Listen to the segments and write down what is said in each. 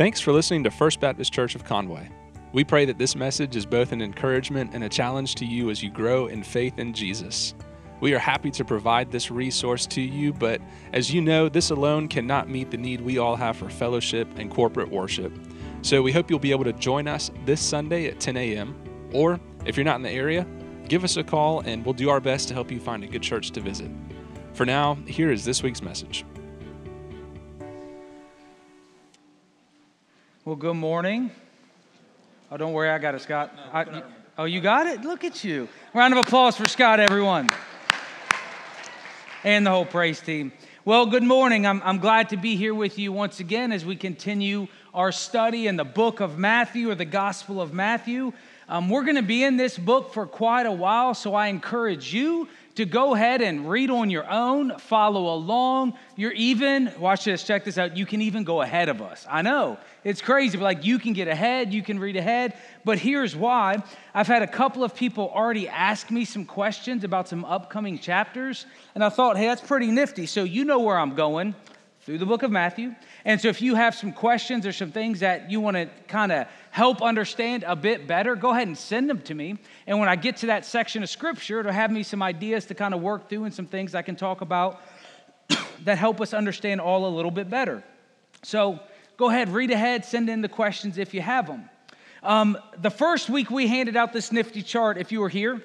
Thanks for listening to First Baptist Church of Conway. We pray that this message is both an encouragement and a challenge to you as you grow in faith in Jesus. We are happy to provide this resource to you, but as you know, this alone cannot meet the need we all have for fellowship and corporate worship. So we hope you'll be able to join us this Sunday at 10 a.m. Or if you're not in the area, give us a call and we'll do our best to help you find a good church to visit. For now, here is this week's message. Well, good morning. Oh, don't worry, I got it, Scott. I, you, oh, you got it? Look at you. Round of applause for Scott, everyone. And the whole praise team. Well, good morning. I'm, I'm glad to be here with you once again as we continue our study in the book of Matthew or the Gospel of Matthew. Um, we're going to be in this book for quite a while, so I encourage you to go ahead and read on your own, follow along. You're even, watch this, check this out, you can even go ahead of us. I know, it's crazy, but like you can get ahead, you can read ahead. But here's why I've had a couple of people already ask me some questions about some upcoming chapters, and I thought, hey, that's pretty nifty. So you know where I'm going through the book of Matthew. And so if you have some questions or some things that you want to kind of help understand a bit better, go ahead and send them to me. And when I get to that section of scripture, it'll have me some ideas to kind of work through and some things I can talk about that help us understand all a little bit better. So go ahead, read ahead, send in the questions if you have them. Um, the first week we handed out this nifty chart, if you were here,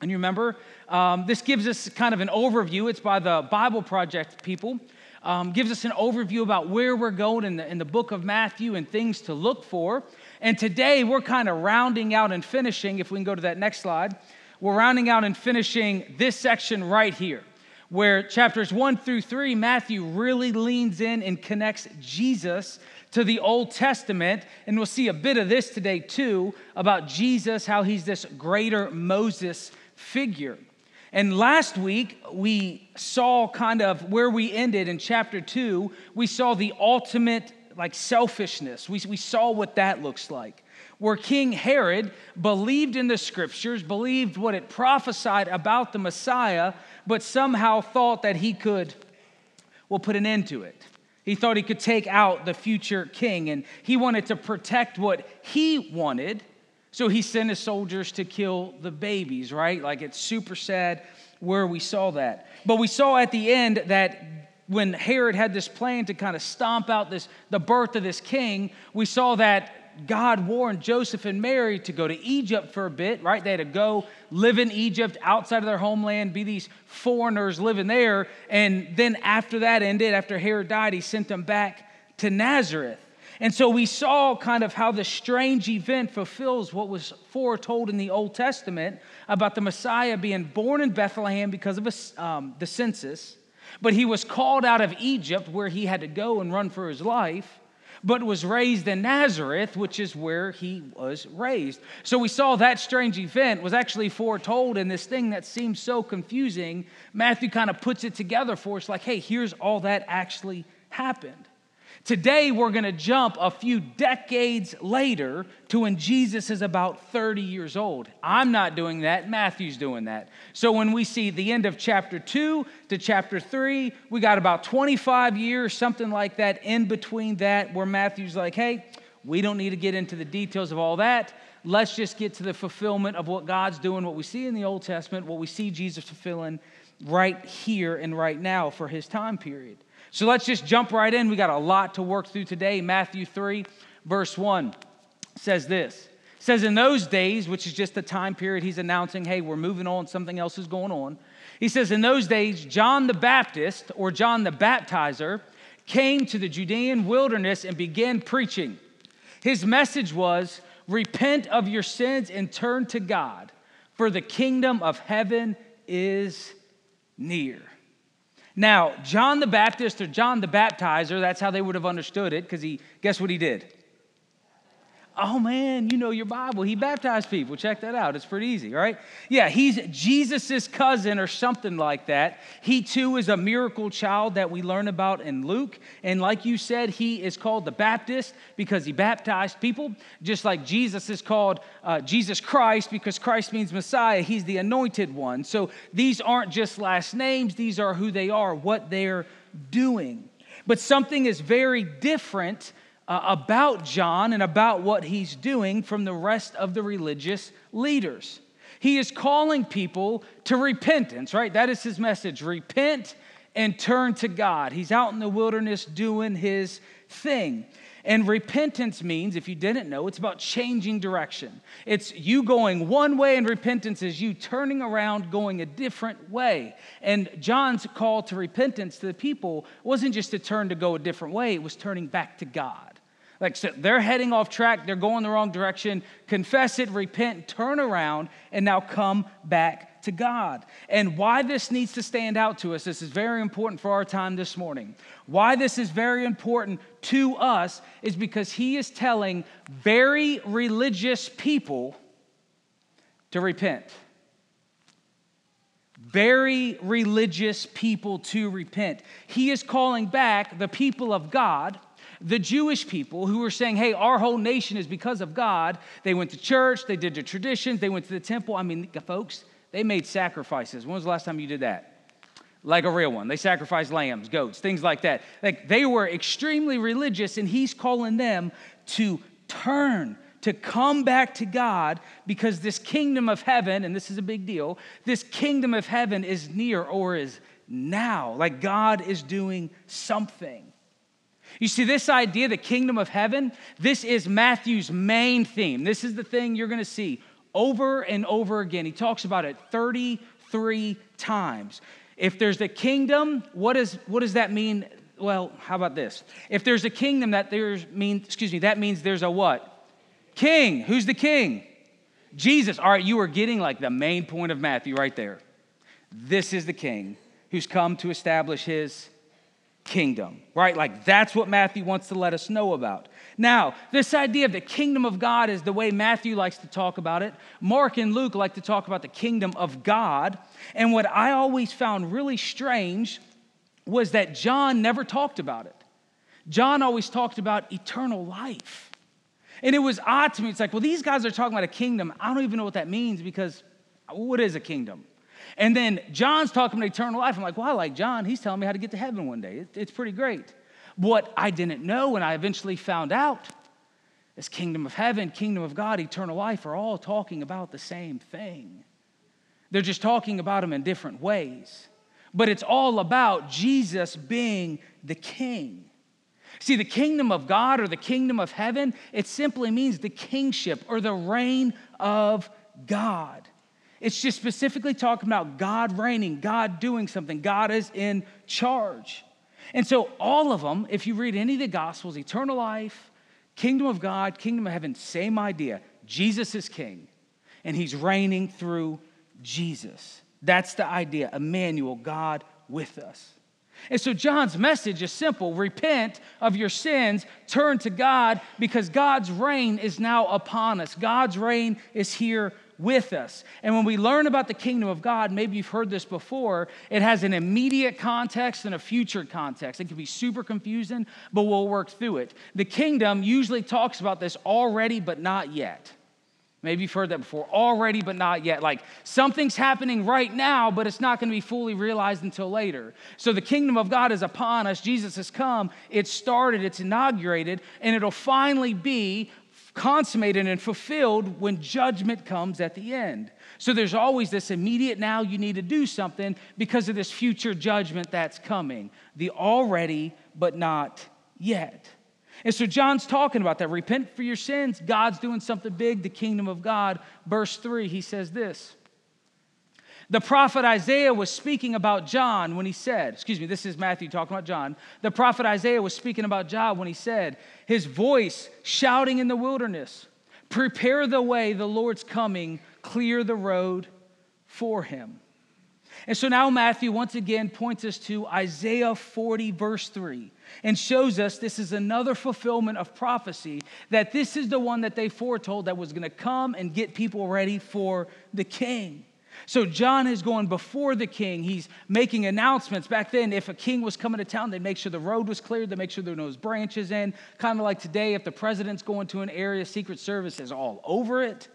and you remember, um, this gives us kind of an overview. It's by the Bible Project people um, gives us an overview about where we're going in the, in the book of Matthew and things to look for. And today we're kind of rounding out and finishing, if we can go to that next slide, we're rounding out and finishing this section right here, where chapters one through three, Matthew really leans in and connects Jesus to the Old Testament. And we'll see a bit of this today too about Jesus, how he's this greater Moses figure. And last week, we saw kind of where we ended in chapter two. We saw the ultimate, like, selfishness. We, we saw what that looks like. Where King Herod believed in the scriptures, believed what it prophesied about the Messiah, but somehow thought that he could, well, put an end to it. He thought he could take out the future king, and he wanted to protect what he wanted so he sent his soldiers to kill the babies, right? Like it's super sad where we saw that. But we saw at the end that when Herod had this plan to kind of stomp out this the birth of this king, we saw that God warned Joseph and Mary to go to Egypt for a bit, right? They had to go live in Egypt outside of their homeland, be these foreigners living there. And then after that ended, after Herod died, he sent them back to Nazareth. And so we saw kind of how the strange event fulfills what was foretold in the Old Testament about the Messiah being born in Bethlehem because of a, um, the census, but he was called out of Egypt where he had to go and run for his life but was raised in Nazareth, which is where he was raised. So we saw that strange event was actually foretold in this thing that seems so confusing. Matthew kind of puts it together for us like, hey, here's all that actually happened. Today, we're going to jump a few decades later to when Jesus is about 30 years old. I'm not doing that, Matthew's doing that. So, when we see the end of chapter 2 to chapter 3, we got about 25 years, something like that, in between that, where Matthew's like, hey, we don't need to get into the details of all that. Let's just get to the fulfillment of what God's doing, what we see in the Old Testament, what we see Jesus fulfilling right here and right now for his time period. So let's just jump right in. We got a lot to work through today. Matthew 3, verse 1 says this. It says, In those days, which is just the time period he's announcing, hey, we're moving on, something else is going on. He says, In those days, John the Baptist, or John the Baptizer, came to the Judean wilderness and began preaching. His message was, Repent of your sins and turn to God, for the kingdom of heaven is near. Now, John the Baptist or John the Baptizer, that's how they would have understood it, because he, guess what he did? Oh man, you know your Bible. He baptized people. Check that out. It's pretty easy, right? Yeah, he's Jesus's cousin or something like that. He too is a miracle child that we learn about in Luke. And like you said, he is called the Baptist because he baptized people, just like Jesus is called uh, Jesus Christ because Christ means Messiah. He's the anointed one. So these aren't just last names, these are who they are, what they're doing. But something is very different uh, about John and about what he's doing from the rest of the religious leaders. He is calling people to repentance, right? That is his message repent and turn to God. He's out in the wilderness doing his thing. And repentance means, if you didn't know, it's about changing direction. It's you going one way, and repentance is you turning around, going a different way. And John's call to repentance to the people wasn't just to turn to go a different way, it was turning back to God. Like so they're heading off track, they're going the wrong direction. Confess it, repent, turn around, and now come back to God. And why this needs to stand out to us, this is very important for our time this morning. Why this is very important to us is because he is telling very religious people to repent. Very religious people to repent. He is calling back the people of God the Jewish people who were saying, hey, our whole nation is because of God. They went to church, they did their traditions, they went to the temple. I mean, folks, they made sacrifices. When was the last time you did that? Like a real one. They sacrificed lambs, goats, things like that. Like they were extremely religious, and he's calling them to turn, to come back to God because this kingdom of heaven, and this is a big deal, this kingdom of heaven is near or is now. Like God is doing something. You see, this idea, the kingdom of heaven, this is Matthew's main theme. This is the thing you're going to see over and over again. He talks about it 33 times. If there's a kingdom, what, is, what does that mean? Well, how about this? If there's a kingdom, that there's mean, excuse me, that means there's a what? King. Who's the king? Jesus. All right, you are getting like the main point of Matthew right there. This is the king who's come to establish his kingdom, right? Like that's what Matthew wants to let us know about. Now, this idea of the kingdom of God is the way Matthew likes to talk about it. Mark and Luke like to talk about the kingdom of God. And what I always found really strange was that John never talked about it. John always talked about eternal life. And it was odd to me. It's like, well, these guys are talking about a kingdom. I don't even know what that means because what is a kingdom? And then John's talking about eternal life. I'm like, well, I like John. He's telling me how to get to heaven one day. it's pretty great. What I didn't know and I eventually found out is kingdom of heaven, kingdom of God, eternal life are all talking about the same thing. They're just talking about them in different ways. But it's all about Jesus being the king. See, the kingdom of God or the kingdom of heaven, it simply means the kingship or the reign of God. It's just specifically talking about God reigning, God doing something, God is in charge. And so, all of them, if you read any of the Gospels, eternal life, kingdom of God, kingdom of heaven, same idea. Jesus is king, and he's reigning through Jesus. That's the idea Emmanuel, God with us. And so, John's message is simple repent of your sins, turn to God, because God's reign is now upon us. God's reign is here with us. And when we learn about the kingdom of God, maybe you've heard this before, it has an immediate context and a future context. It can be super confusing, but we'll work through it. The kingdom usually talks about this already, but not yet. Maybe you've heard that before. Already, but not yet. Like something's happening right now, but it's not going to be fully realized until later. So the kingdom of God is upon us. Jesus has come. It's started, it's inaugurated, and it'll finally be consummated and fulfilled when judgment comes at the end. So there's always this immediate now you need to do something because of this future judgment that's coming. The already, but not yet. And so John's talking about that. Repent for your sins. God's doing something big, the kingdom of God. Verse 3, he says this the prophet Isaiah was speaking about John when he said, excuse me, this is Matthew talking about John. The prophet Isaiah was speaking about John when he said, his voice shouting in the wilderness, prepare the way, the Lord's coming, clear the road for him. And so now Matthew once again points us to Isaiah 40, verse 3, and shows us this is another fulfillment of prophecy that this is the one that they foretold that was going to come and get people ready for the king. So John is going before the king. He's making announcements. Back then, if a king was coming to town, they'd make sure the road was cleared, they'd make sure there were no branches in. Kind of like today, if the president's going to an area, Secret Service is all over it.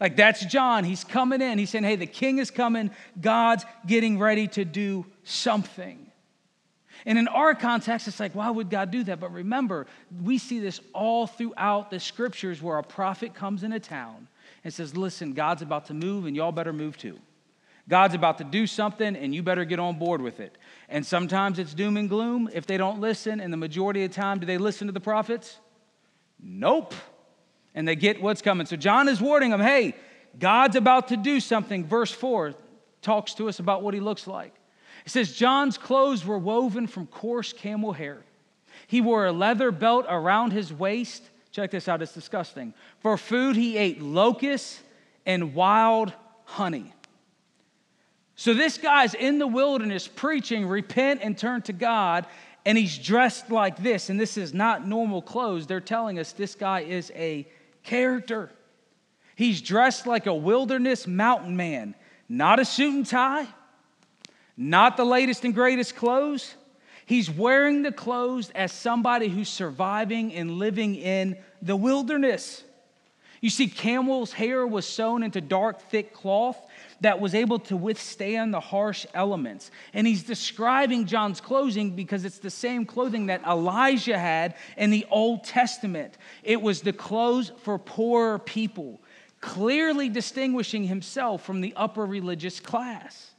Like that's John. He's coming in. He's saying, hey, the king is coming. God's getting ready to do something. And in our context, it's like, why would God do that? But remember, we see this all throughout the scriptures where a prophet comes in a town and says, Listen, God's about to move, and y'all better move too. God's about to do something, and you better get on board with it. And sometimes it's doom and gloom if they don't listen, and the majority of the time, do they listen to the prophets? Nope. And they get what's coming. So John is warning them hey, God's about to do something. Verse 4 talks to us about what he looks like. It says, John's clothes were woven from coarse camel hair. He wore a leather belt around his waist. Check this out, it's disgusting. For food, he ate locusts and wild honey. So this guy's in the wilderness preaching, repent and turn to God, and he's dressed like this. And this is not normal clothes. They're telling us this guy is a character. He's dressed like a wilderness mountain man, not a suit and tie, not the latest and greatest clothes. He's wearing the clothes as somebody who's surviving and living in the wilderness. You see, camel's hair was sewn into dark, thick cloth that was able to withstand the harsh elements. And he's describing John's clothing because it's the same clothing that Elijah had in the Old Testament. It was the clothes for poorer people, clearly distinguishing himself from the upper religious class.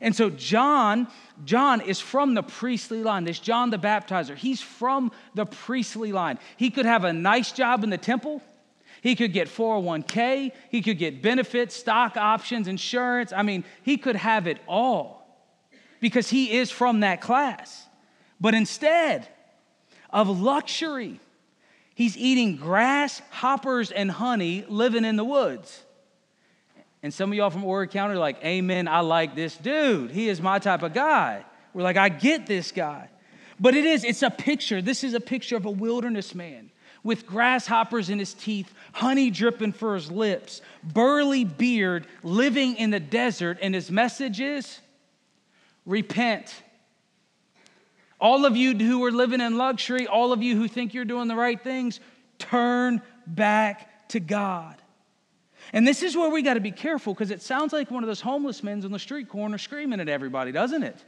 And so John, John is from the priestly line. This John the Baptizer, he's from the priestly line. He could have a nice job in the temple. He could get 401k, he could get benefits, stock options, insurance. I mean, he could have it all because he is from that class. But instead of luxury, he's eating grass, hoppers, and honey living in the woods. And some of y'all from Horry County are like, Amen, I like this dude. He is my type of guy. We're like, I get this guy. But it is, it's a picture. This is a picture of a wilderness man with grasshoppers in his teeth, honey dripping for his lips, burly beard, living in the desert. And his message is repent. All of you who are living in luxury, all of you who think you're doing the right things, turn back to God. And this is where we got to be careful because it sounds like one of those homeless men on the street corner screaming at everybody, doesn't it?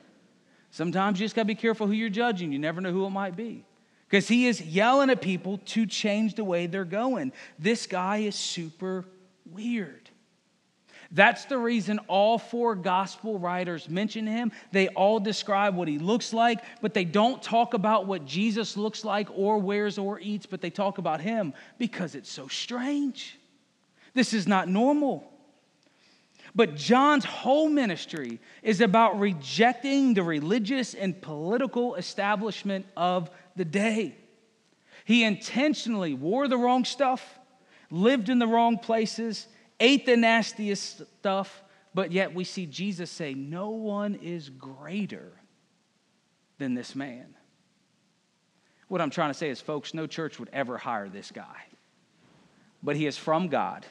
Sometimes you just got to be careful who you're judging. You never know who it might be. Because he is yelling at people to change the way they're going. This guy is super weird. That's the reason all four gospel writers mention him. They all describe what he looks like, but they don't talk about what Jesus looks like or wears or eats, but they talk about him because it's so strange. This is not normal. But John's whole ministry is about rejecting the religious and political establishment of the day. He intentionally wore the wrong stuff, lived in the wrong places, ate the nastiest stuff, but yet we see Jesus say, No one is greater than this man. What I'm trying to say is, folks, no church would ever hire this guy. But he is from God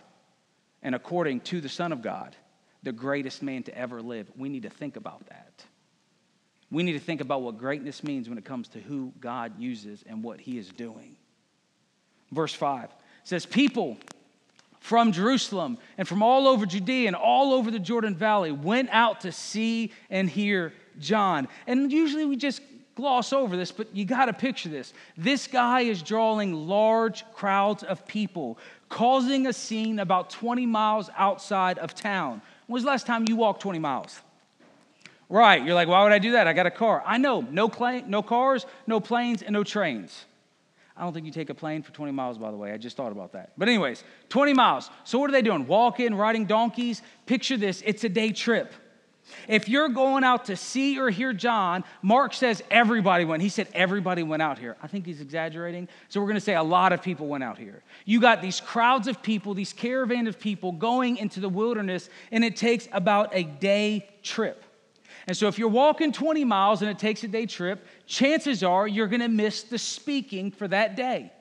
and according to the Son of God, the greatest man to ever live. We need to think about that. We need to think about what greatness means when it comes to who God uses and what he is doing. Verse 5 says, People from Jerusalem and from all over Judea and all over the Jordan Valley went out to see and hear John. And usually we just gloss over this, but you got to picture this. This guy is drawing large crowds of people, causing a scene about 20 miles outside of town. When was the last time you walked 20 miles? Right, you're like, why would I do that? I got a car. I know, no, cl- no cars, no planes, and no trains. I don't think you take a plane for 20 miles, by the way. I just thought about that. But, anyways, 20 miles. So, what are they doing? Walking, riding donkeys? Picture this it's a day trip. If you're going out to see or hear John, Mark says everybody went. He said everybody went out here. I think he's exaggerating. So we're going to say a lot of people went out here. You got these crowds of people, these caravan of people going into the wilderness, and it takes about a day trip. And so if you're walking 20 miles and it takes a day trip, chances are you're going to miss the speaking for that day.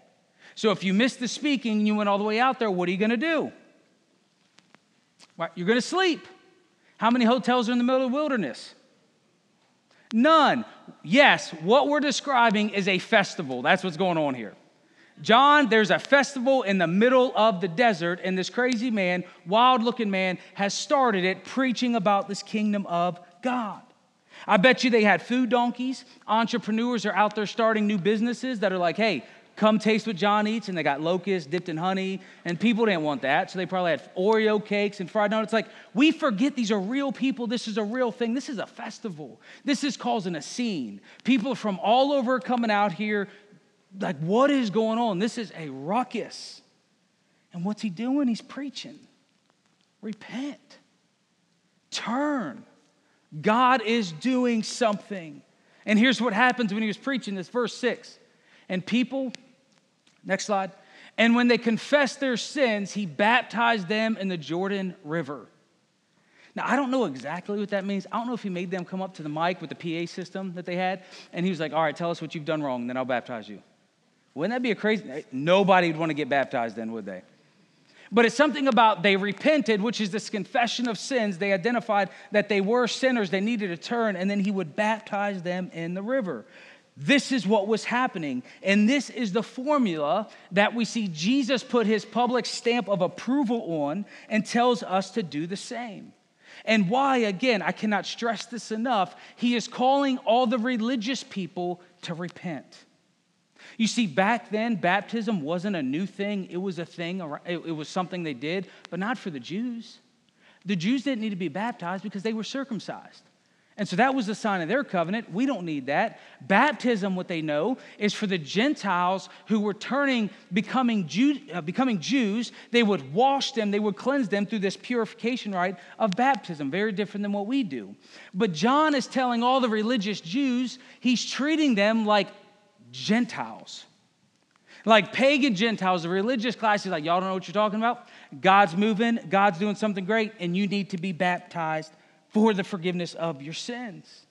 So if you miss the speaking and you went all the way out there, what are you going to do? You're going to sleep. How many hotels are in the middle of the wilderness? None. Yes, what we're describing is a festival. That's what's going on here. John, there's a festival in the middle of the desert, and this crazy man, wild looking man, has started it preaching about this kingdom of God. I bet you they had food donkeys. Entrepreneurs are out there starting new businesses that are like, hey, come taste what John eats. And they got locusts dipped in honey. And people didn't want that. So they probably had Oreo cakes and fried donuts. Like, we forget these are real people. This is a real thing. This is a festival. This is causing a scene. People from all over coming out here. Like, what is going on? This is a ruckus. And what's he doing? He's preaching. Repent. Turn. God is doing something. And here's what happens when he was preaching this, verse 6. And people, next slide, and when they confessed their sins, he baptized them in the Jordan River. Now, I don't know exactly what that means. I don't know if he made them come up to the mic with the PA system that they had, and he was like, All right, tell us what you've done wrong, then I'll baptize you. Wouldn't that be a crazy? Nobody would want to get baptized then, would they? But it's something about they repented, which is this confession of sins. They identified that they were sinners, they needed to turn, and then he would baptize them in the river. This is what was happening. And this is the formula that we see Jesus put his public stamp of approval on and tells us to do the same. And why, again, I cannot stress this enough, he is calling all the religious people to repent. You see, back then, baptism wasn't a new thing. It was a thing, it was something they did, but not for the Jews. The Jews didn't need to be baptized because they were circumcised. And so that was the sign of their covenant. We don't need that. Baptism, what they know, is for the Gentiles who were turning, becoming, Jew, uh, becoming Jews. They would wash them, they would cleanse them through this purification rite of baptism, very different than what we do. But John is telling all the religious Jews, he's treating them like Gentiles. Like pagan Gentiles, the religious class is like, y'all don't know what you're talking about? God's moving, God's doing something great, and you need to be baptized for the forgiveness of your sins.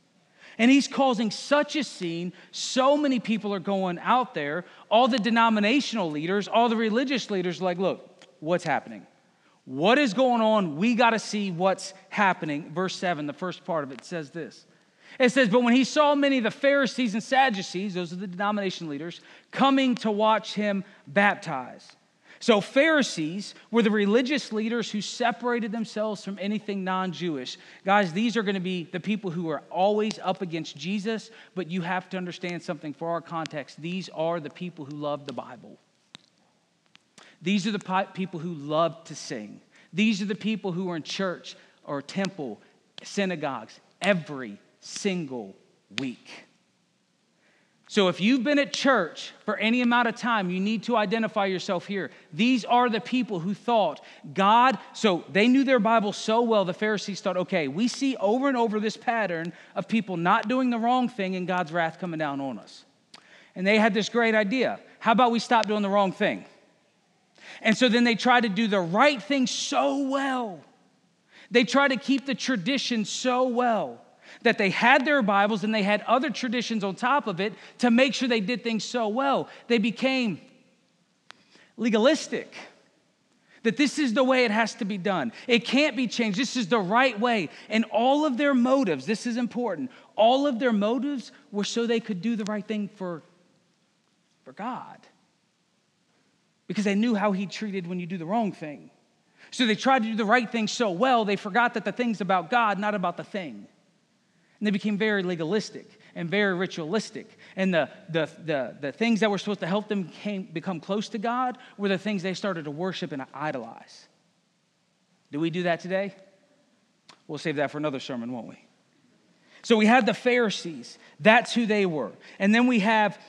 And he's causing such a scene. So many people are going out there. All the denominational leaders, all the religious leaders, like, look, what's happening? What is going on? We got to see what's happening. Verse 7, the first part of it says this it says, But when he saw many of the Pharisees and Sadducees, those are the denomination leaders, coming to watch him baptize. So, Pharisees were the religious leaders who separated themselves from anything non Jewish. Guys, these are going to be the people who are always up against Jesus, but you have to understand something for our context. These are the people who love the Bible. These are the people who love to sing. These are the people who are in church or temple, synagogues every single week. So, if you've been at church for any amount of time, you need to identify yourself here. These are the people who thought God, so they knew their Bible so well, the Pharisees thought, okay, we see over and over this pattern of people not doing the wrong thing and God's wrath coming down on us. And they had this great idea how about we stop doing the wrong thing? And so then they tried to do the right thing so well. They tried to keep the tradition so well that they had their Bibles and they had other traditions on top of it to make sure they did things so well. They became legalistic. That this is the way it has to be done. It can't be changed. This is the right way. And all of their motives, this is important, all of their motives were so they could do the right thing for, for God. Because they knew how He treated when you do the wrong thing. So they tried to do the right thing so well, they forgot that the thing's about God, not about the thing. And they became very legalistic and very ritualistic. And the, the, the, the things that were supposed to help them came, become close to God were the things they started to worship and idolize. Do we do that today? We'll save that for another sermon, won't we? So we have the Pharisees. That's who they were. And then we have,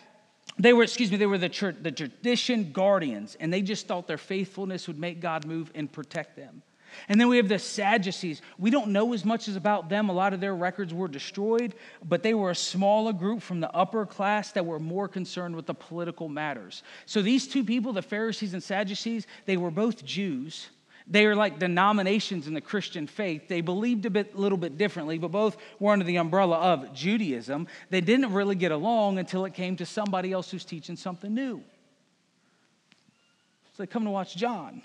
they were, excuse me, they were the, the tradition guardians, and they just thought their faithfulness would make God move and protect them. And then we have the Sadducees. We don't know as much as about them. A lot of their records were destroyed, but they were a smaller group from the upper class that were more concerned with the political matters. So these two people, the Pharisees and Sadducees, they were both Jews. They are like denominations in the Christian faith. They believed a bit, little bit differently, but both were under the umbrella of Judaism. They didn't really get along until it came to somebody else who's teaching something new. So they come to watch John.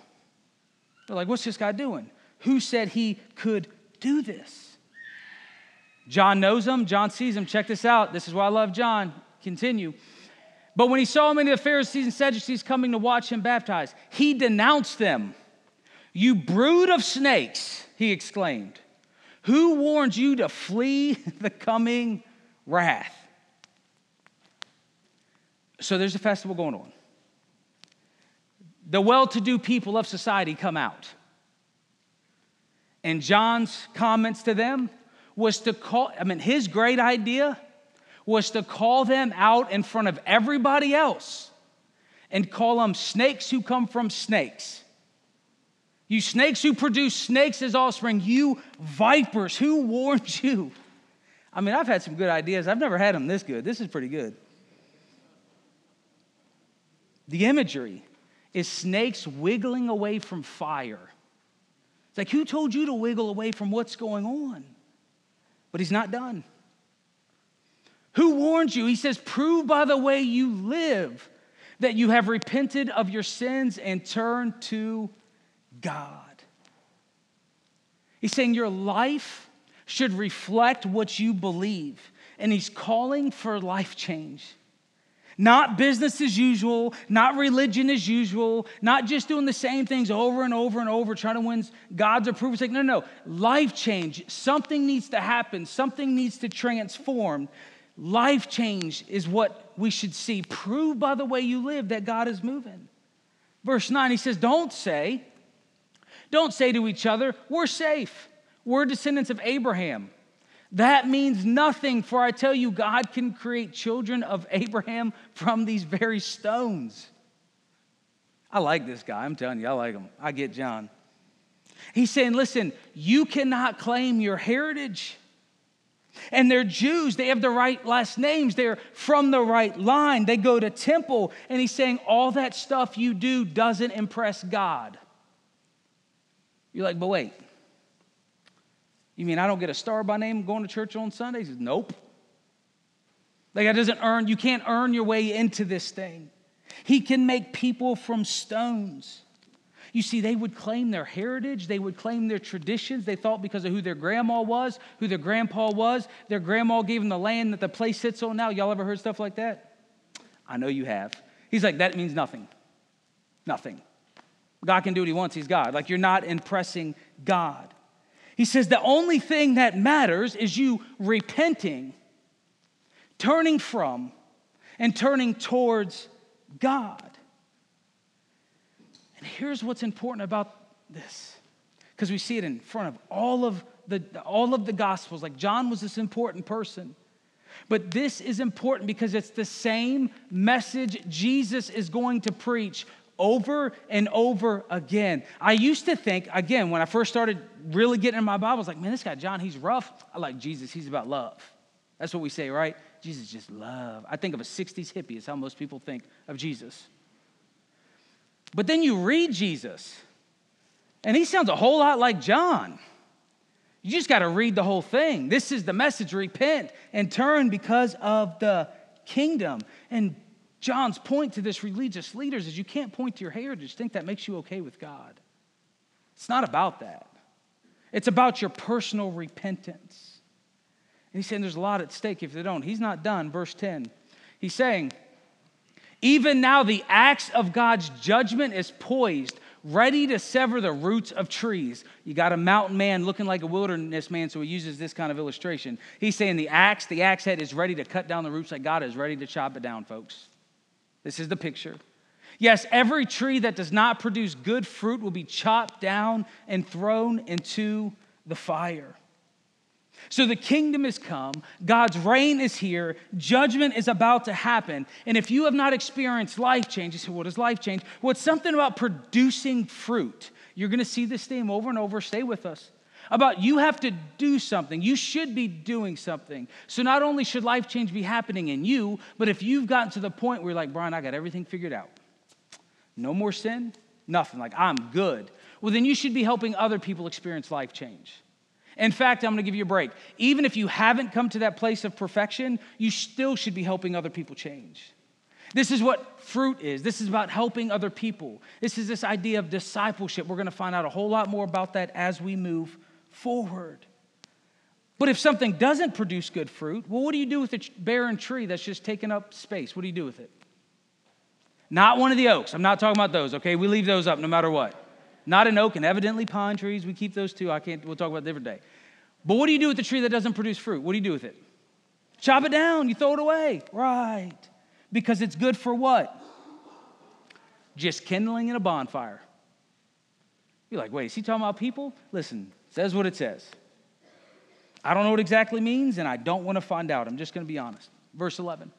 They're like, what's this guy doing? Who said he could do this? John knows him. John sees him. Check this out. This is why I love John. Continue. But when he saw many of the Pharisees and Sadducees coming to watch him baptize, he denounced them. You brood of snakes, he exclaimed. Who warned you to flee the coming wrath? So there's a festival going on. The well to do people of society come out. And John's comments to them was to call, I mean, his great idea was to call them out in front of everybody else and call them snakes who come from snakes. You snakes who produce snakes as offspring, you vipers, who warned you? I mean, I've had some good ideas. I've never had them this good. This is pretty good. The imagery is snakes wiggling away from fire. It's like, who told you to wiggle away from what's going on? But he's not done. Who warned you? He says, prove by the way you live that you have repented of your sins and turned to God. He's saying your life should reflect what you believe, and he's calling for life change. Not business as usual, not religion as usual, not just doing the same things over and over and over, trying to win God's approval. It's like, no, no, life change. Something needs to happen, something needs to transform. Life change is what we should see. Prove by the way you live that God is moving. Verse 9, he says, Don't say, don't say to each other, We're safe. We're descendants of Abraham. That means nothing, for I tell you, God can create children of Abraham from these very stones. I like this guy. I'm telling you, I like him. I get John. He's saying, listen, you cannot claim your heritage. And they're Jews. They have the right last names. They're from the right line. They go to temple. And he's saying, all that stuff you do doesn't impress God. You're like, but wait. You mean I don't get a star by name going to church on Sundays? Nope. Like that doesn't earn, you can't earn your way into this thing. He can make people from stones. You see, they would claim their heritage, they would claim their traditions. They thought because of who their grandma was, who their grandpa was, their grandma gave them the land that the place sits on now. Y'all ever heard stuff like that? I know you have. He's like, that means nothing. Nothing. God can do what he wants, he's God. Like, you're not impressing God. He says the only thing that matters is you repenting, turning from, and turning towards God. And here's what's important about this because we see it in front of all of the all of the gospels like John was this important person but this is important because it's the same message Jesus is going to preach over and over again. I used to think, again, when I first started really getting in my Bible, I was like, man, this guy John, he's rough. I like Jesus, he's about love. That's what we say, right? Jesus just love. I think of a 60s hippie, is how most people think of Jesus. But then you read Jesus, and he sounds a whole lot like John. You just got to read the whole thing. This is the message repent and turn because of the kingdom. And John's point to this religious leaders is you can't point to your heritage, think that makes you okay with God. It's not about that. It's about your personal repentance. And he's saying there's a lot at stake if they don't. He's not done. Verse 10. He's saying, even now the axe of God's judgment is poised, ready to sever the roots of trees. You got a mountain man looking like a wilderness man, so he uses this kind of illustration. He's saying the axe, the axe head is ready to cut down the roots like God is ready to chop it down, folks. This is the picture. Yes, every tree that does not produce good fruit will be chopped down and thrown into the fire. So the kingdom has come, God's reign is here, judgment is about to happen. And if you have not experienced life change, you say, What is life change? Well, it's something about producing fruit. You're going to see this theme over and over. Stay with us about you have to do something. You should be doing something. So not only should life change be happening in you, but if you've gotten to the point where you're like, Brian, I got everything figured out. No more sin, nothing. Like, I'm good. Well, then you should be helping other people experience life change. In fact, I'm to give you a break. Even if you haven't come to that place of perfection, you still should be helping other people change. This is what fruit is. This is about helping other people. This is this idea of discipleship. We're going to find out a whole lot more about that as we move forward. But if something doesn't produce good fruit, well, what do you do with a barren tree that's just taking up space? What do you do with it? Not one of the oaks. I'm not talking about those, okay? We leave those up no matter what. Not an oak and evidently pine trees. We keep those too. I can't, we'll talk about a different day. But what do you do with the tree that doesn't produce fruit? What do you do with it? Chop it down, you throw it away. Right. Because it's good for what? Just kindling in a bonfire. You're like, wait, is he talking about people? Listen, says what it says. I don't know what exactly means, and I don't want to find out. I'm just going to be honest. Verse 11.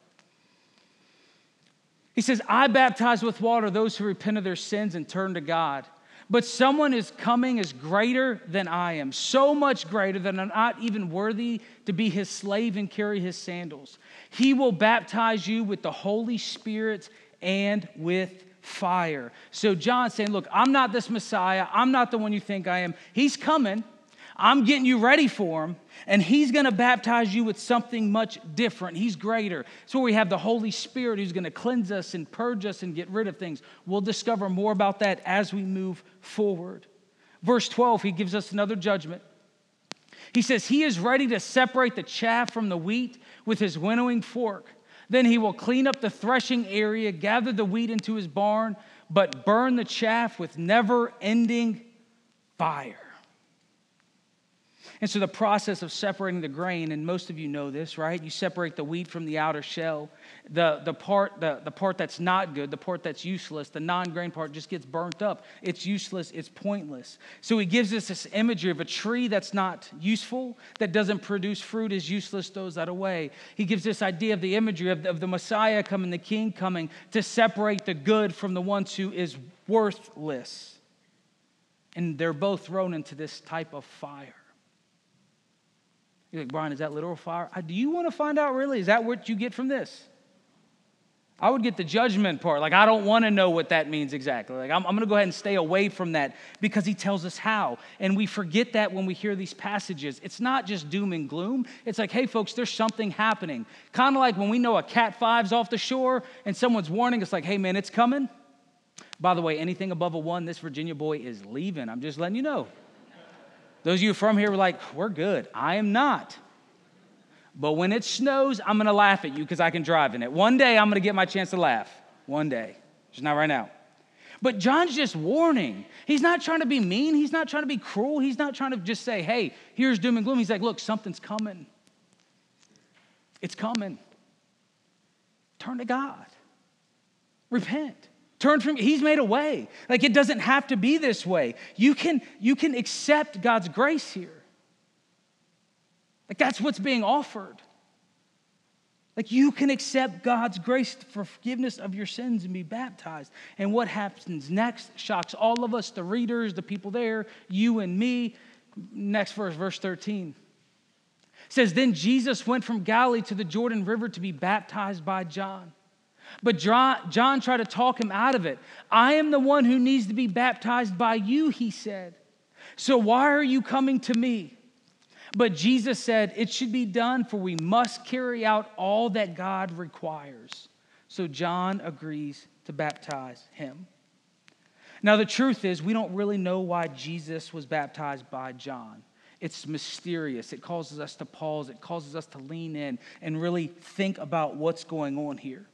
He says, I baptize with water those who repent of their sins and turn to God. But someone is coming is greater than I am, so much greater that I'm not even worthy to be his slave and carry his sandals. He will baptize you with the Holy Spirit and with fire. So John's saying, Look, I'm not this Messiah. I'm not the one you think I am. He's coming. I'm getting you ready for him, and he's going to baptize you with something much different. He's greater. So we have the Holy Spirit who's going to cleanse us and purge us and get rid of things. We'll discover more about that as we move forward. Verse 12, he gives us another judgment. He says, He is ready to separate the chaff from the wheat with his winnowing fork. Then he will clean up the threshing area, gather the wheat into his barn, but burn the chaff with never ending fire. And so the process of separating the grain, and most of you know this, right? You separate the wheat from the outer shell. The, the, part, the, the part that's not good, the part that's useless, the non grain part just gets burnt up. It's useless, it's pointless. So he gives us this imagery of a tree that's not useful, that doesn't produce fruit, is useless, throws that away. He gives this idea of the imagery of the, of the Messiah coming, the King coming, to separate the good from the ones who is worthless. And they're both thrown into this type of fire. You're like, Brian, is that literal fire? Do you want to find out really? Is that what you get from this? I would get the judgment part. Like, I don't want to know what that means exactly. Like, I'm, I'm going to go ahead and stay away from that because he tells us how. And we forget that when we hear these passages. It's not just doom and gloom. It's like, hey, folks, there's something happening. Kind of like when we know a Cat 5's off the shore and someone's warning us, like, hey, man, it's coming. By the way, anything above a one, this Virginia boy is leaving. I'm just letting you know. Those of you from here were like, we're good. I am not. But when it snows, I'm to laugh at you because I can drive in it. One day, I'm to get my chance to laugh. One day. Just not right now. But John's just warning. He's not trying to be mean. He's not trying to be cruel. He's not trying to just say, hey, here's doom and gloom. He's like, look, something's coming. It's coming. Turn to God. Repent. Turn from he's made a way. Like it doesn't have to be this way. You can you can accept God's grace here. Like that's what's being offered. Like you can accept God's grace for forgiveness of your sins and be baptized. And what happens next shocks all of us, the readers, the people there, you and me. Next verse, verse 13 says, Then Jesus went from Galilee to the Jordan River to be baptized by John. But John, tried to talk him out of it. I am the one who needs to be baptized by you, he said. So why are you coming to me? But Jesus said, It should be done, for we must carry out all that God requires. So John agrees to baptize him. Now, the truth is, we don't really know why Jesus was baptized by John. It's mysterious. It causes us to pause, it causes us to lean in and really think about what's going on here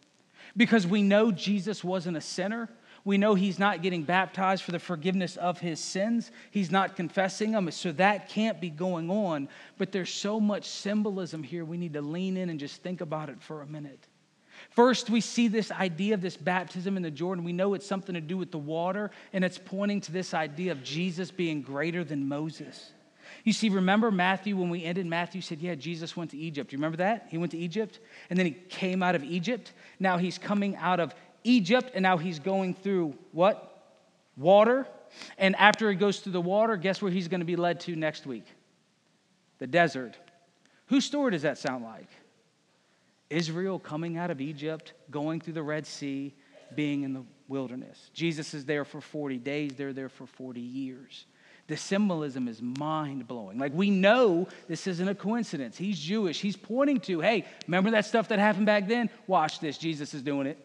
because we know Jesus wasn't a sinner. We know he's not getting baptized for the forgiveness of his sins. He's not confessing them. So that can't be going on. But there's so much symbolism here. We need to lean in and just think about it for a minute. First, we see this idea of this baptism in the Jordan. We know it's something to do with the water, and it's pointing to this idea of Jesus being greater than Moses. You see, remember Matthew, when we ended, Matthew said, Yeah, Jesus went to Egypt. You remember that? He went to Egypt, and then he came out of Egypt. Now he's coming out of Egypt, and now he's going through what? Water. And after he goes through the water, guess where he's going to be led to next week? The desert. Whose story does that sound like? Israel coming out of Egypt, going through the Red Sea, being in the wilderness. Jesus is there for 40 days, they're there for 40 years. The symbolism is mind blowing. Like, we know this isn't a coincidence. He's Jewish. He's pointing to, hey, remember that stuff that happened back then? Watch this. Jesus is doing it.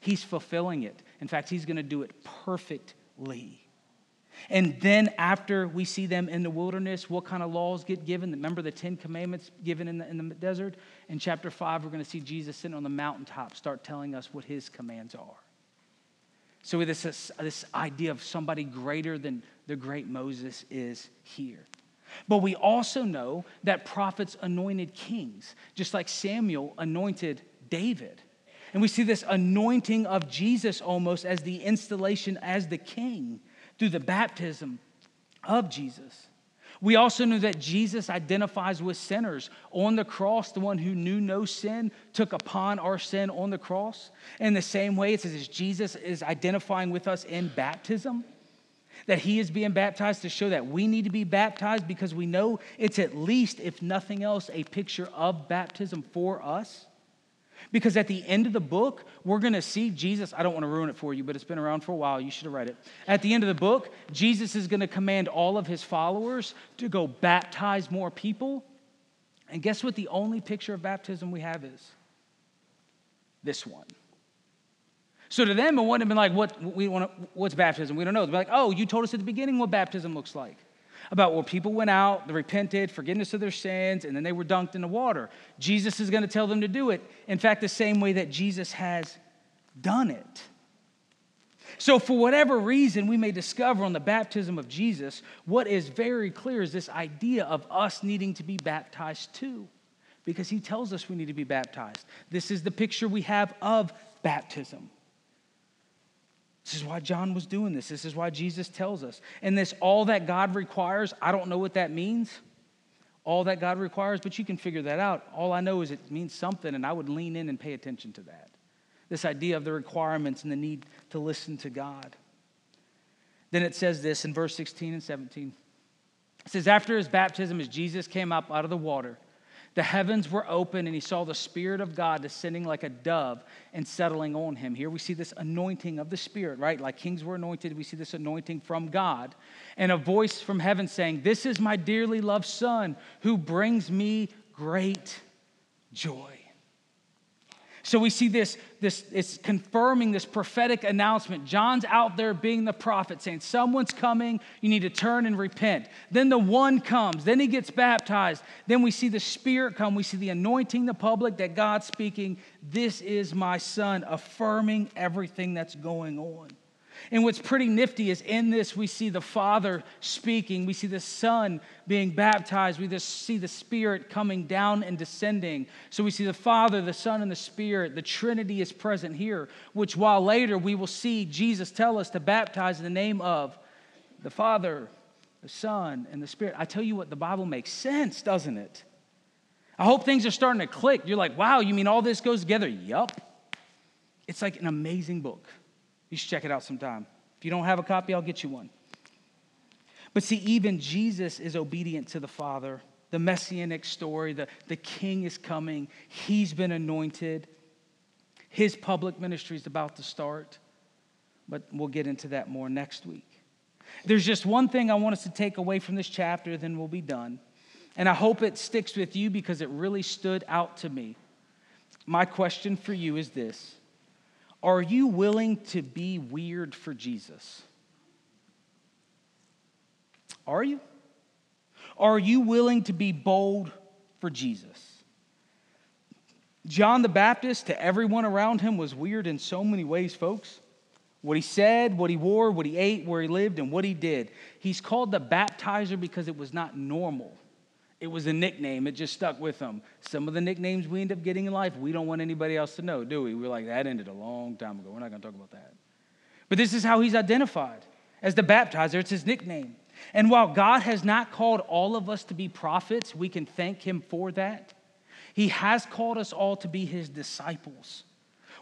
He's fulfilling it. In fact, he's going to do it perfectly. And then, after we see them in the wilderness, what kind of laws get given? Remember the Ten Commandments given in the, in the desert? In chapter 5, we're going to see Jesus sitting on the mountaintop start telling us what his commands are. So, this, this idea of somebody greater than the great Moses is here. But we also know that prophets anointed kings, just like Samuel anointed David. And we see this anointing of Jesus almost as the installation as the king through the baptism of Jesus. We also know that Jesus identifies with sinners. On the cross, the one who knew no sin took upon our sin on the cross. In the same way, it's as Jesus is identifying with us in baptism, that he is being baptized to show that we need to be baptized because we know it's at least, if nothing else, a picture of baptism for us. Because at the end of the book, we're going to see Jesus. I don't want to ruin it for you, but it's been around for a while. You should have read it. At the end of the book, Jesus is going to command all of his followers to go baptize more people. And guess what the only picture of baptism we have is? This one. So to them, it wouldn't have been like, what, we want what's baptism? We don't know. They'd be like, oh, you told us at the beginning what baptism looks like about where people went out, they repented, forgiveness of their sins, and then they were dunked in the water. Jesus is going to tell them to do it. In fact, the same way that Jesus has done it. So, for whatever reason we may discover on the baptism of Jesus, what is very clear is this idea of us needing to be baptized too, because he tells us we need to be baptized. This is the picture we have of baptism. This is why John was doing this. This is why Jesus tells us. And this, all that God requires, I don't know what that means, all that God requires, but you can figure that out. All I know is it means something, and I would lean in and pay attention to that. This idea of the requirements and the need to listen to God. Then it says this in verse 16 and 17. It says, After his baptism, as Jesus came up out of the water, the heavens were open, and he saw the Spirit of God descending like a dove and settling on him. Here we see this anointing of the Spirit, right? Like kings were anointed, we see this anointing from God. And a voice from heaven saying, This is my dearly loved Son who brings me great joy. So we see this, this, it's confirming this prophetic announcement. John's out there being the prophet, saying, Someone's coming, you need to turn and repent. Then the one comes, then he gets baptized. Then we see the Spirit come, we see the anointing the public that God's speaking, This is my son, affirming everything that's going on. And what's pretty nifty is in this, we see the Father speaking, we see the Son being baptized, we just see the Spirit coming down and descending. So we see the Father, the Son, and the Spirit. The Trinity is present here, which while later we will see Jesus tell us to baptize in the name of the Father, the Son, and the Spirit. I tell you what, the Bible makes sense, doesn't it? I hope things are starting to click. You're like, wow, you mean all this goes together? Yup. It's like an amazing book. You should check it out sometime. If you don't have a copy, I'll get you one. But see, even Jesus is obedient to the Father. The messianic story, the, the king is coming, he's been anointed. His public ministry is about to start. But we'll get into that more next week. There's just one thing I want us to take away from this chapter, then we'll be done. And I hope it sticks with you because it really stood out to me. My question for you is this are you willing to be weird for Jesus? Are you? Are you willing to be bold for Jesus? John the Baptist, to everyone around him, was weird in so many ways, folks. What he said, what he wore, what he ate, where he lived, and what he did. He's called the baptizer because it was not normal. It was a nickname. It just stuck with them. Some of the nicknames we end up getting in life, we don't want anybody else to know, do we? We're like, that ended a long time ago. We're not going to talk about that. But this is how he's identified as the baptizer. It's his nickname. And while God has not called all of us to be prophets, we can thank him for that. He has called us all to be his disciples.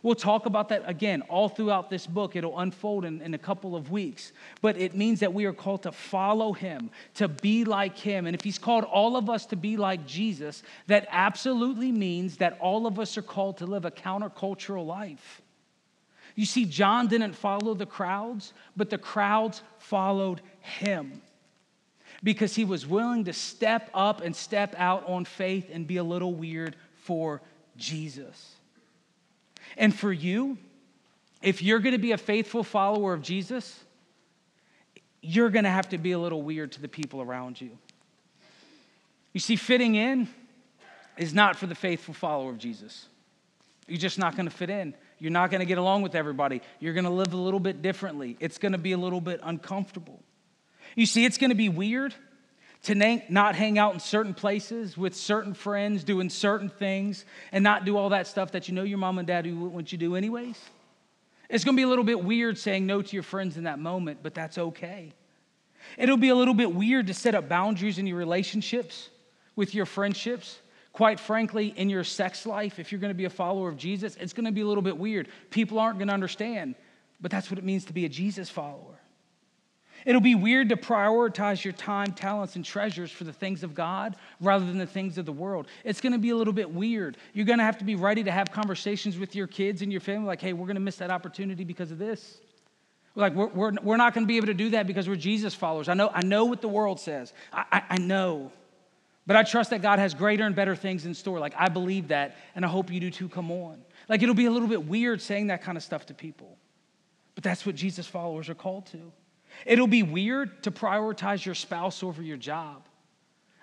We'll talk about that again all throughout this book. It'll unfold in, in a couple of weeks. But it means that we are called to follow him, to be like him. And if he's called all of us to be like Jesus, that absolutely means that all of us are called to live a countercultural life. You see, John didn't follow the crowds, but the crowds followed him because he was willing to step up and step out on faith and be a little weird for Jesus. And for you, if you're going to be a faithful follower of Jesus, you're going to have to be a little weird to the people around you. You see, fitting in is not for the faithful follower of Jesus. You're just not going to fit in. You're not going to get along with everybody. You're going to live a little bit differently. It's going to be a little bit uncomfortable. You see, it's going to be weird to not hang out in certain places with certain friends, doing certain things, and not do all that stuff that you know your mom and dad want you to do anyways. It's gonna be a little bit weird saying no to your friends in that moment, but that's okay. It'll be a little bit weird to set up boundaries in your relationships, with your friendships. Quite frankly, in your sex life, if you're gonna be a follower of Jesus, it's gonna be a little bit weird. People aren't gonna understand, but that's what it means to be a Jesus follower. It'll be weird to prioritize your time, talents, and treasures for the things of God rather than the things of the world. It's going to be a little bit weird. You're going to have to be ready to have conversations with your kids and your family, like, hey, we're going to miss that opportunity because of this. Like, we're, we're, we're not going to be able to do that because we're Jesus followers. I know, I know what the world says. I, I, I know. But I trust that God has greater and better things in store. Like, I believe that, and I hope you do too. Come on. Like, it'll be a little bit weird saying that kind of stuff to people. But that's what Jesus followers are called to. It'll be weird to prioritize your spouse over your job.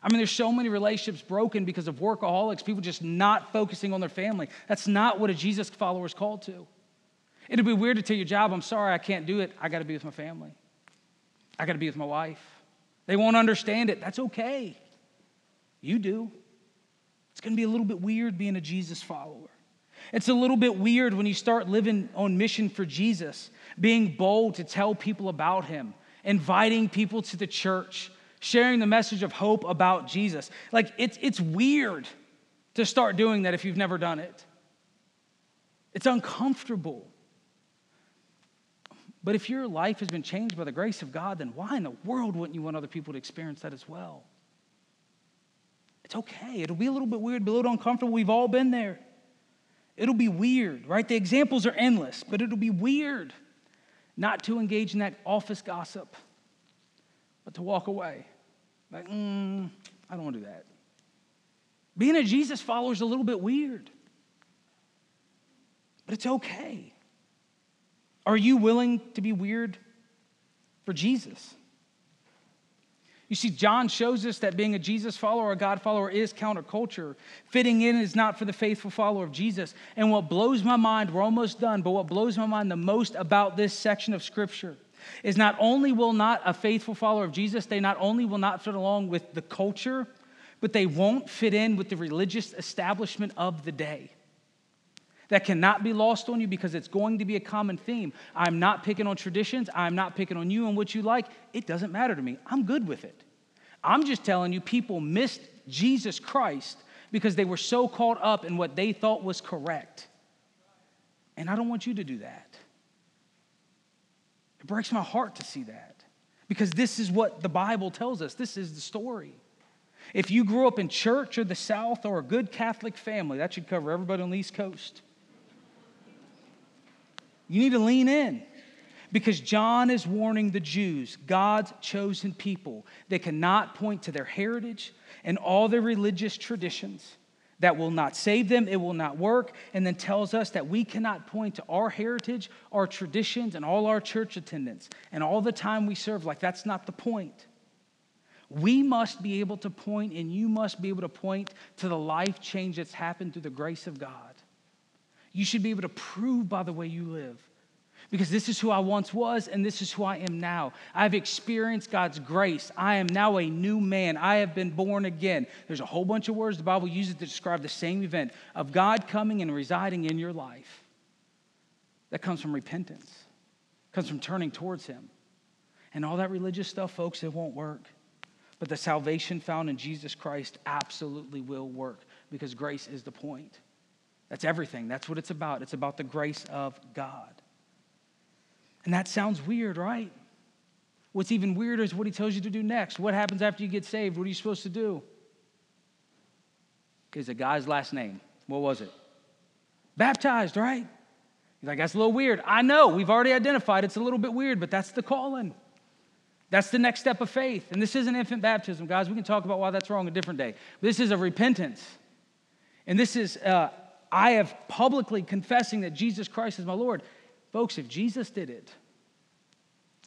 I mean, there's so many relationships broken because of workaholics, people just not focusing on their family. That's not what a Jesus follower is called to. It'll be weird to tell your job, I'm sorry, I can't do it. I got to be with my family. I got to be with my wife. They won't understand it. That's okay. You do. It's going to be a little bit weird being a Jesus follower. It's a little bit weird when you start living on mission for Jesus being bold to tell people about him, inviting people to the church, sharing the message of hope about Jesus. Like, it's, it's weird to start doing that if you've never done it. It's uncomfortable. But if your life has been changed by the grace of God, then why in the world wouldn't you want other people to experience that as well? It's okay. It'll be a little bit weird, be a little uncomfortable. We've all been there. It'll be weird, right? The examples are endless, but it'll be weird not to engage in that office gossip, but to walk away. Like, mm, I don't want to do that. Being a Jesus follower is a little bit weird, but it's okay. Are you willing to be weird for Jesus? You see, John shows us that being a Jesus follower, a God follower, is counterculture. Fitting in is not for the faithful follower of Jesus. And what blows my mind, we're almost done, but what blows my mind the most about this section of Scripture is not only will not a faithful follower of Jesus, they not only will not fit along with the culture, but they won't fit in with the religious establishment of the day. That cannot be lost on you because it's going to be a common theme. I'm not picking on traditions. I'm not picking on you and what you like. It doesn't matter to me. I'm good with it. I'm just telling you, people missed Jesus Christ because they were so caught up in what they thought was correct. And I don't want you to do that. It breaks my heart to see that because this is what the Bible tells us. This is the story. If you grew up in church or the South or a good Catholic family, that should cover everybody on the East Coast. You need to lean in because John is warning the Jews, God's chosen people. They cannot point to their heritage and all their religious traditions. That will not save them, it will not work, and then tells us that we cannot point to our heritage, our traditions, and all our church attendance and all the time we serve. Like, that's not the point. We must be able to point, and you must be able to point to the life change that's happened through the grace of God. You should be able to prove by the way you live. Because this is who I once was, and this is who I am now. I've experienced God's grace. I am now a new man. I have been born again. There's a whole bunch of words the Bible uses to describe the same event of God coming and residing in your life. That comes from repentance, comes from turning towards Him. And all that religious stuff, folks, it won't work. But the salvation found in Jesus Christ absolutely will work because grace is the point. That's everything. That's what it's about. It's about the grace of God. And that sounds weird, right? What's even weirder is what he tells you to do next. What happens after you get saved? What are you supposed to do? It's a guy's last name. What was it? Baptized, right? He's like, that's a little weird. I know, we've already identified it's a little bit weird, but that's the calling. That's the next step of faith. And this isn't infant baptism, guys. We can talk about why that's wrong a different day. This is a repentance. And this is uh, I have publicly confessing that Jesus Christ is my Lord. Folks, if Jesus did it,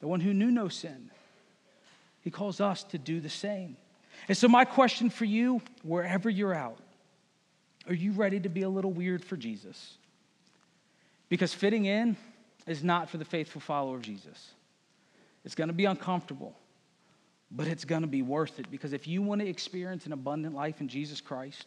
the one who knew no sin, he calls us to do the same. And so, my question for you, wherever you're out, are you ready to be a little weird for Jesus? Because fitting in is not for the faithful follower of Jesus. It's going to be uncomfortable. but it's going to be worth it because if you want to experience an abundant life in Jesus Christ,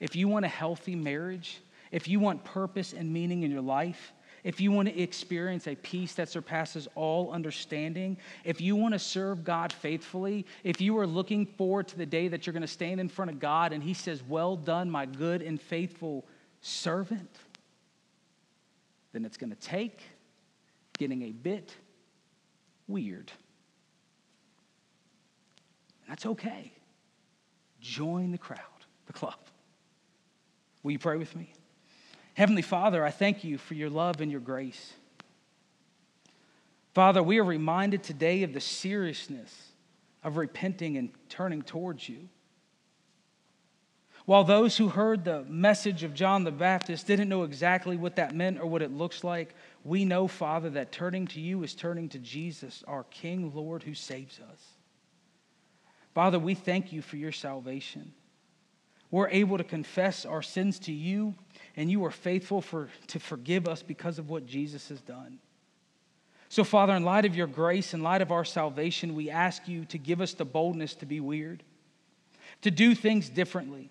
if you want a healthy marriage, if you want purpose and meaning in your life, if you want to experience a peace that surpasses all understanding, if you want to serve God faithfully, if you are looking forward to the day that you're going to stand in front of God and He says, Well done, my good and faithful servant, then it's going to take getting a bit weird. That's okay. Join the crowd, the club. Will you pray with me? Heavenly Father, I thank you for your love and your grace. Father, we are reminded today of the seriousness of repenting and turning towards you. While those who heard the message of John the Baptist didn't know exactly what that meant or what it looks like, we know, Father, that turning to you is turning to Jesus, our King, Lord, who saves us. Father, we thank you for your salvation. We're able to confess our sins to you, and you are faithful for, to forgive us because of what Jesus has done. So, Father, in light of your grace, in light of our salvation, we ask you to give us the boldness to be weird, to do things differently,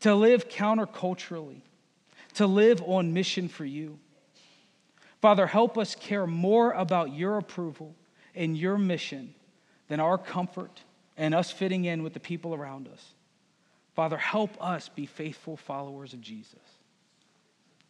to live counterculturally, to live on mission for you. Father, help us care more about your approval and your mission than our comfort and us fitting in with the people around us. Father, help us be faithful followers of Jesus.